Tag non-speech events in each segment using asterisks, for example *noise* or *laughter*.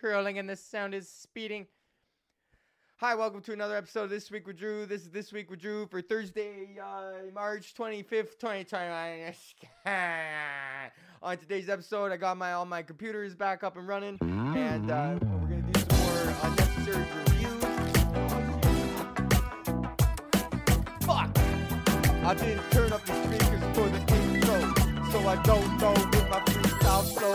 curling and the sound is speeding. Hi, welcome to another episode of This Week with Drew. This is This Week with Drew for Thursday, uh, March 25th, 2021. *laughs* On today's episode, I got my all my computers back up and running, and uh, we're going to do some more unnecessary reviews. Fuck! I didn't turn up the speakers for the intro, so I don't know with my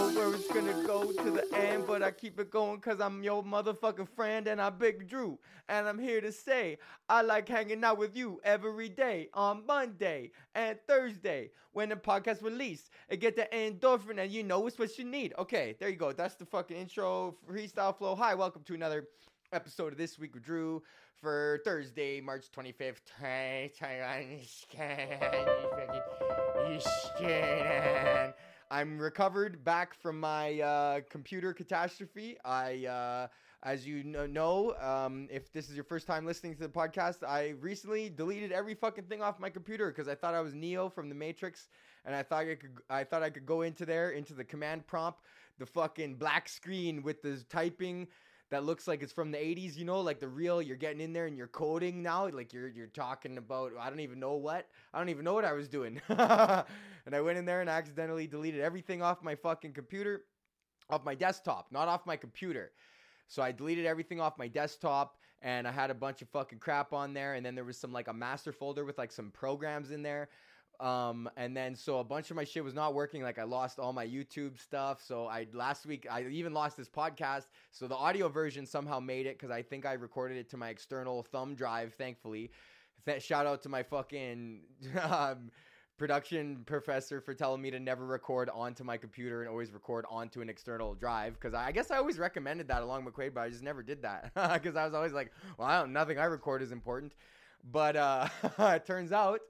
flow where it's gonna go to the end, but I keep it going cause I'm your motherfucking friend and I'm Big Drew. And I'm here to say I like hanging out with you every day on Monday and Thursday when the podcast release. And get the endorphin and you know it's what you need. Okay, there you go. That's the fucking intro freestyle flow. Hi, welcome to another episode of This Week with Drew for Thursday, March 25th. I'm recovered back from my uh, computer catastrophe. I, uh, as you know, um, if this is your first time listening to the podcast, I recently deleted every fucking thing off my computer because I thought I was Neo from the Matrix, and I thought I could, I thought I could go into there into the command prompt, the fucking black screen with the typing that looks like it's from the 80s you know like the real you're getting in there and you're coding now like you're you're talking about i don't even know what i don't even know what i was doing. *laughs* And i went in there and accidentally deleted everything off my fucking computer off my desktop not off my computer. So i deleted everything off my desktop and i had a bunch of fucking crap on there. And then there was some like a master folder with like some programs in there um and then so a bunch of my shit was not working like i lost all my youtube stuff so i last week i even lost this podcast so the audio version somehow made it because i think i recorded it to my external thumb drive thankfully. Th- shout out to my fucking *laughs* um, production professor for telling me to never record onto my computer and always record onto an external drive because I, I guess i always recommended that along McQuaid, but i just never did that *laughs* because i was always like well i don't nothing i record is important. But uh *laughs* it turns out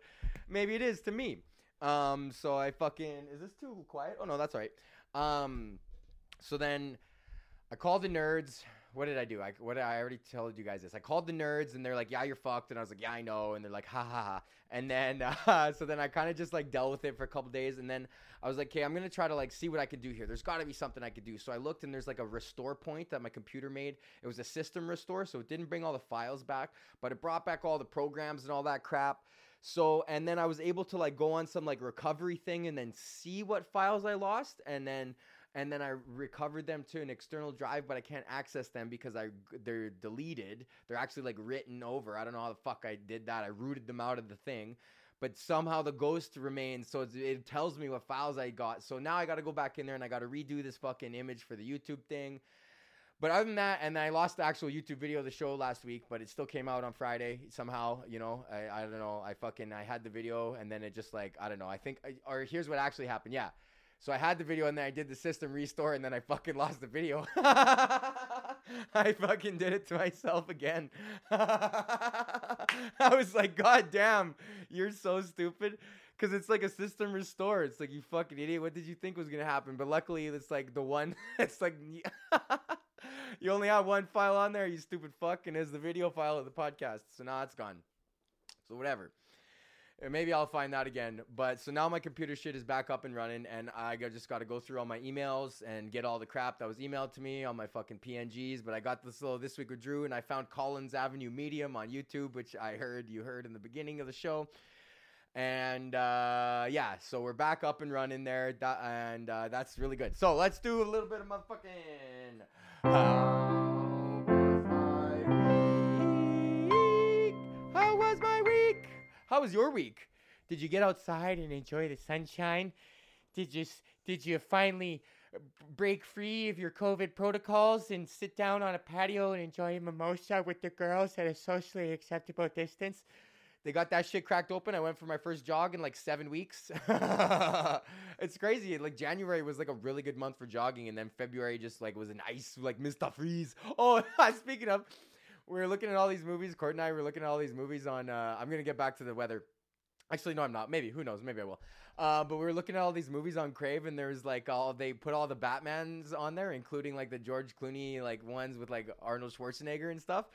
maybe it is to me. Um, so I fucking is this too quiet? Oh no, that's all right. Um, so then I called the nerds. What did I do? I what I already told you guys this? I called the nerds and they're like, "Yeah, you're fucked," and I was like, "Yeah, I know," and they're like, "Ha ha ha." And then *laughs* uh, so then I kind of just like dealt with it for a couple days, and then I was like, "Okay, I'm gonna try to like see what I could do here. There's got to be something I could do." So I looked and there's like a restore point that my computer made. It was a system restore, so it didn't bring all the files back, but it brought back all the programs and all that crap. So, and then I was able to like go on some like recovery thing and then see what files I lost and then and then I recovered them to an external drive, but I can't access them because I they're deleted. They're actually like written over. I don't know how the fuck I did that. I rooted them out of the thing, but somehow the ghost remains. So it tells me what files I got. So now I got to go back in there and I got to redo this fucking image for the YouTube thing. But other than that, and I lost the actual YouTube video of the show last week, but it still came out on Friday somehow. You know, I, I don't know. I fucking I had the video, and then it just like I don't know. I think uh, or here's what actually happened. Yeah, so I had the video, and then I did the system restore, and then I fucking lost the video. *laughs* I fucking did it to myself again. *laughs* I was like, God damn, you're so stupid. Cause it's like a system restore. It's like you fucking idiot. What did you think was gonna happen? But luckily, it's like the one. *laughs* It's like you only have one file on there, you stupid fuck, and it's the video file of the podcast. So now it's gone. So whatever. And maybe I'll find that again. But so now my computer shit is back up and running, and I just got to go through all my emails and get all the crap that was emailed to me on my fucking PNGs. But I got this little this week with Drew, and I found Collins Avenue Medium on YouTube, which I heard you heard in the beginning of the show. And uh, yeah, so we're back up and running there, and uh, that's really good. So let's do a little bit of motherfucking. How was my week? How was my week? How was your week? Did you get outside and enjoy the sunshine? Did you did you finally break free of your COVID protocols and sit down on a patio and enjoy a mimosa with the girls at a socially acceptable distance? They got that shit cracked open. I went for my first jog in like seven weeks. *laughs* it's crazy. Like January was like a really good month for jogging, and then February just like was an ice like Mr. Freeze. *laughs* Oh, *laughs* speaking of, we were looking at all these movies. Court and I were looking at all these movies on. Uh, I'm gonna get back to the weather. Actually, no, I'm not. Maybe who knows? Maybe I will. Uh, but we were looking at all these movies on Crave, and there's like all they put all the Batmans on there, including like the George Clooney like ones with like Arnold Schwarzenegger and stuff.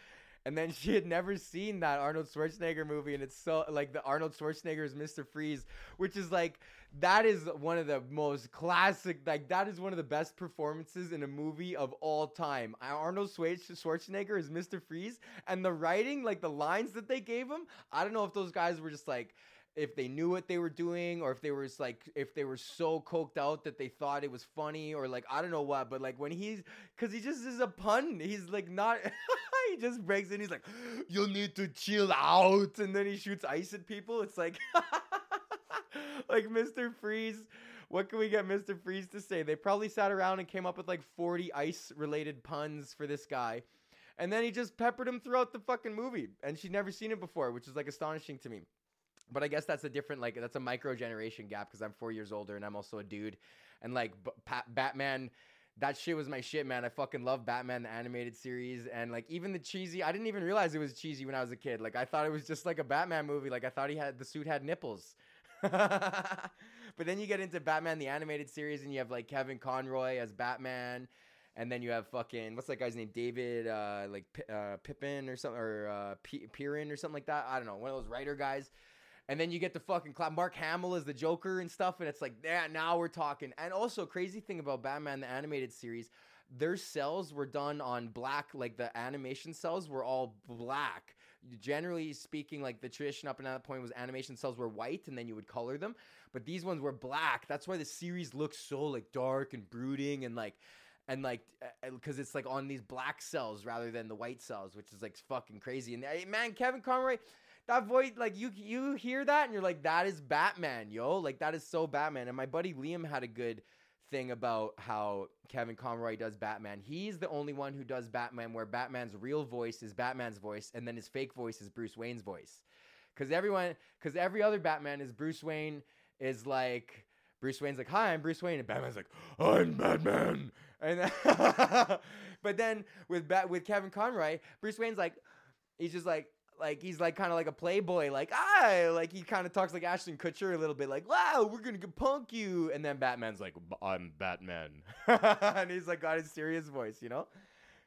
And then she had never seen that Arnold Schwarzenegger movie, and it's so like the Arnold Schwarzenegger is Mr. Freeze, which is like that is one of the most classic, like that is one of the best performances in a movie of all time. Arnold Schwarzenegger is Mr. Freeze, and the writing, like the lines that they gave him, I don't know if those guys were just like if they knew what they were doing or if they were like if they were so coked out that they thought it was funny or like I don't know what but like when he's cuz he just is a pun. He's like not *laughs* he just breaks in he's like you'll need to chill out. And then he shoots ice at people. It's like *laughs* like Mr. Freeze what can we get Mr. Freeze to say? They probably sat around and came up with like 40 ice related puns for this guy. And then he just peppered him throughout the fucking movie. And she'd never seen it before which is like astonishing to me but I guess that's a different like that's a micro generation gap because I'm four years older and I'm also a dude, and like B- Batman. That shit was my shit, man. I fucking love Batman the animated series and like even the cheesy. I didn't even realize it was cheesy when I was a kid. Like I thought it was just like a Batman movie. Like I thought he had the suit had nipples. *laughs* but then you get into Batman the animated series and you have like Kevin Conroy as Batman and then you have fucking what's that guy's name? David uh like uh Pippin or something or uh P- Pirin or something like that. I don't know. One of those writer guys and then you get the fucking clap. Mark Hamill is the Joker and stuff, and it's like, yeah, now we're talking. And also, crazy thing about Batman the animated series, their cells were done on black, like the animation cells were all black. Generally speaking, like the tradition up until that point was animation cells were white, and then you would color them. But these ones were black. That's why the series looks so like dark and brooding and like and like uh, uh, because it's like on these black cells rather than the white cells which is like fucking crazy and uh, man kevin conroy that voice like you you hear that and you're like that is batman yo. Like that is so batman. And my buddy liam had a good thing about how kevin conroy does batman. He's the only one who does batman where batman's real voice is batman's voice and then his fake voice is bruce wayne's voice. Because everyone because every other batman is bruce wayne is like bruce wayne's like hi i'm bruce wayne. And batman's like i'm batman. And *laughs* but then with bat with kevin conroy bruce wayne's like he's just like like he's like kind of like a playboy, like ah, like he kind of talks like Ashton Kutcher a little bit, like wow, we're gonna punk you, and then Batman's like, I'm Batman, *laughs* and he's like got his serious voice, you know.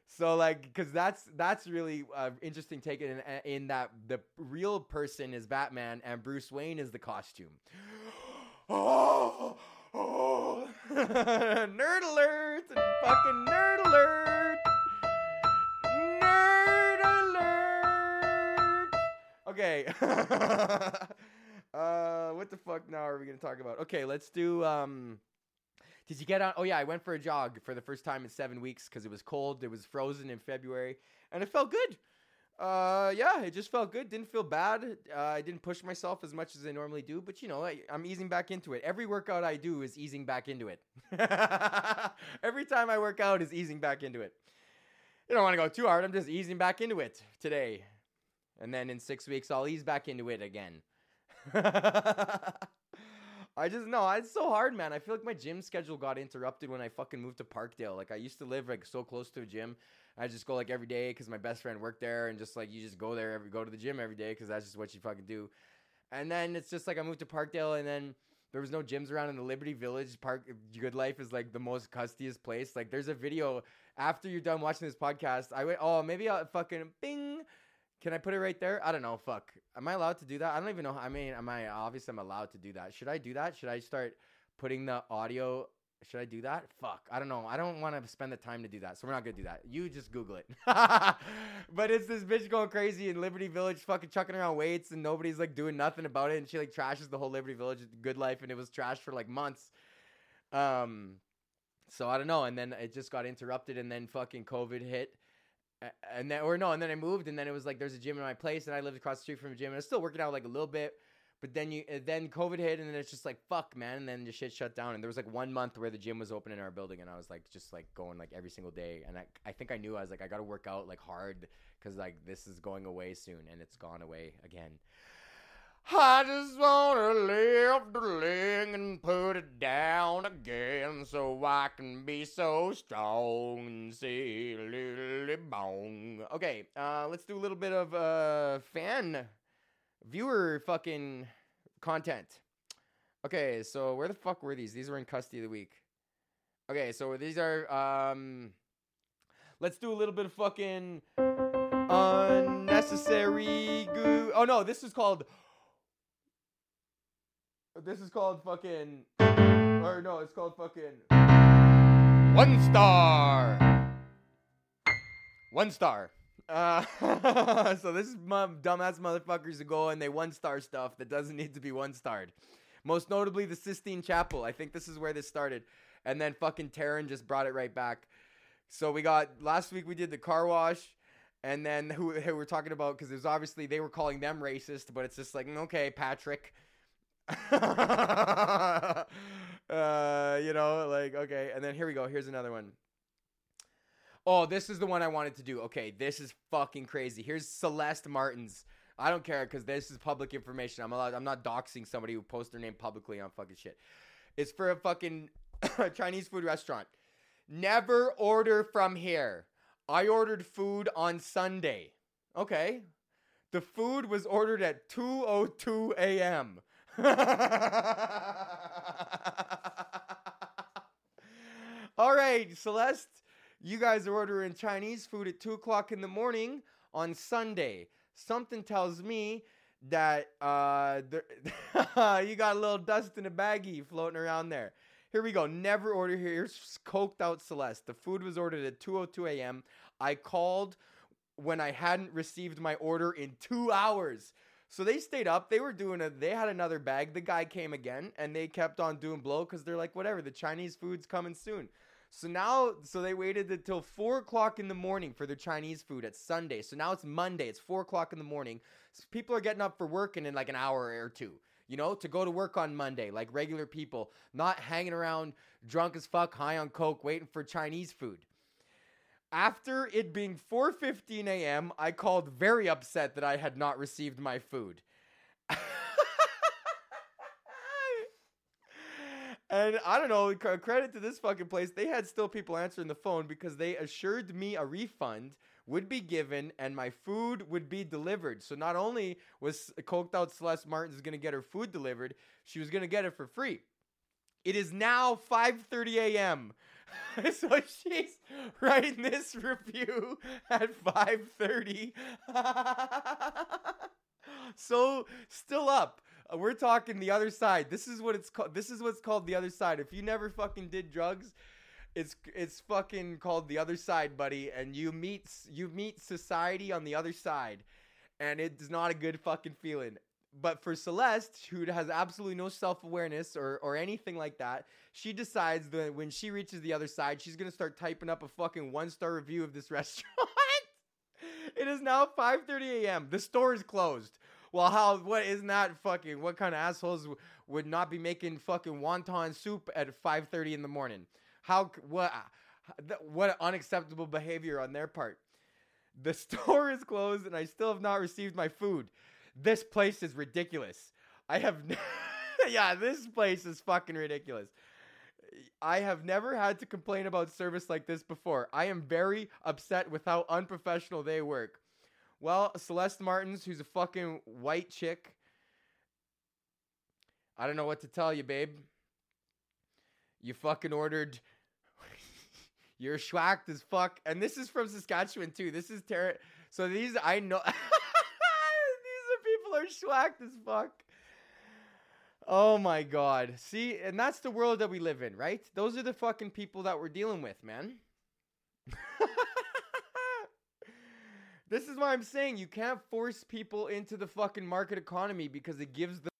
So like, because that's that's really uh, interesting take in in that the real person is Batman and Bruce Wayne is the costume. oh, *gasps* oh. *gasps* nerd alert fucking nerd alert. Okay. *laughs* uh, what the fuck now are we gonna talk about? Okay, let's do. Um, did you get on? Oh yeah, I went for a jog for the first time in seven weeks because it was cold. It was frozen in February, and it felt good. Uh, yeah, it just felt good. Didn't feel bad. Uh, I didn't push myself as much as I normally do, but you know, I, I'm easing back into it. Every workout I do is easing back into it. *laughs* Every time I work out is easing back into it. You don't want to go too hard. I'm just easing back into it today and then in six weeks I'll ease back into it again. *laughs* I just know it's so hard, man. I feel like my gym schedule got interrupted when I fucking moved to Parkdale. Like I used to live like so close to a gym. I just go like every day because my best friend worked there, and just like you just go there every go to the gym every day because that's just what you fucking do. And then it's just like I moved to Parkdale, and then there was no gyms around in the Liberty Village. Park Good Life is like the most custiest place. Like there's a video after you're done watching this podcast. I went, oh maybe I'll fucking bing can I put it right there? I don't know. Fuck. Am I allowed to do that? I don't even know. I mean, am I obviously I'm allowed to do that. Should I do that? Should I start putting the audio? Should I do that? Fuck. I don't know. I don't want to spend the time to do that. So we're not to do that. You just Google it. *laughs* but it's this bitch going crazy in Liberty Village, fucking chucking around weights, and nobody's like doing nothing about it. And she like trashes the whole Liberty Village good life, and it was trashed for like months. Um, so I don't know. And then it just got interrupted, and then fucking COVID hit and then or no, and then I moved, and then it was like there's a gym in my place, and I lived across the street from a gym, and I was still working out like a little bit. But then you then COVID hit, and then it's just like fuck, man, and then the shit shut down. And there was like one month where the gym was open in our building, and I was like just like going like every single day, and I I think I knew I was like I got to work out like hard because like this is going away soon, and it's gone away again. I just wanna lift the leg and put it down again so I can be so strong and see little bong. Okay, uh, let's do a little bit of uh, fan viewer fucking content. Okay, so where the fuck were these? These were in custody of the week. Okay, so these are um let's do a little bit of fucking unnecessary goo. Oh no, this is called. This is called fucking. Or no, it's called fucking. One star. One star. Uh, *laughs* so this is mom, dumbass motherfuckers who go and they one star stuff that doesn't need to be one starred. Most notably, the Sistine Chapel. I think this is where this started. And then fucking Taryn just brought it right back. So we got last week we did the car wash, and then who, who we're talking about because there's obviously they were calling them racist, but it's just like mm, okay, Patrick. *laughs* uh, you know, like okay, and then here we go. Here's another one. Oh, this is the one I wanted to do. Okay, this is fucking crazy. Here's Celeste Martins. I don't care because this is public information. I'm allowed. I'm not doxing somebody who posts their name publicly on fucking shit. It's for a fucking *coughs* Chinese food restaurant. Never order from here. I ordered food on Sunday. Okay. The food was ordered at 2:02 a.m. *laughs* All right, Celeste, you guys are ordering Chinese food at 2 o'clock in the morning on Sunday. Something tells me that uh, *laughs* you got a little dust in a baggie floating around there. Here we go. Never order here. Here's coked out Celeste. The food was ordered at 2:02 a.m. I called when I hadn't received my order in two hours. So they stayed up. They were doing a. They had another bag. The guy came again, and they kept on doing blow because they're like, whatever. The Chinese food's coming soon. So now, so they waited until four o'clock in the morning for their Chinese food at Sunday. So now it's Monday. It's four o'clock in the morning. So people are getting up for work in, in like an hour or two you know, to go to work on Monday like regular people, not hanging around drunk as fuck, high on coke, waiting for Chinese food. After it being 4:15 a.m., I called very upset that I had not received my food. *laughs* and I don't know, credit to this fucking place, they had still people answering the phone because they assured me a refund would be given and my food would be delivered. So not only was coked out Celeste Martins going to get her food delivered, she was going to get it for free. It is now 5:30 a.m. *laughs* so she's writing this review at 5:30. *laughs* so still up. Uh, we're talking the other side. This is what it's called. This is what's called the other side. If you never fucking did drugs, it's it's fucking called the other side, buddy, and you meet you meet society on the other side, and it's not a good fucking feeling. But for Celeste, who has absolutely no self awareness or or anything like that, she decides that when she reaches the other side, she's gonna start typing up a fucking one star review of this *laughs* restaurant. it is now 5:30 a.m. The store is closed. Well, how what isn't that fucking what kind of assholes would not be making fucking wonton soup at 5:30 in the morning? How what ah, what unacceptable behavior on their part. The *laughs* store is closed and I still have not received my food. This place is ridiculous. I have *laughs* yeah, this place is fucking ridiculous. I have never had to complain about service like this before. I am very upset with how unprofessional they work. Well, Celeste Martins, who's a fucking white chick. I don't know what to tell you, babe. You fucking ordered *laughs* you're schwacked as fuck. And this is from Saskatchewan too. This is terrible. So these I know *laughs* are schwacked as fuck. Oh my god. See, and that's the world that we live in, right? Those are the fucking people that we're dealing with, man. *laughs* this is why I'm saying you can't force people into the fucking market economy because it gives them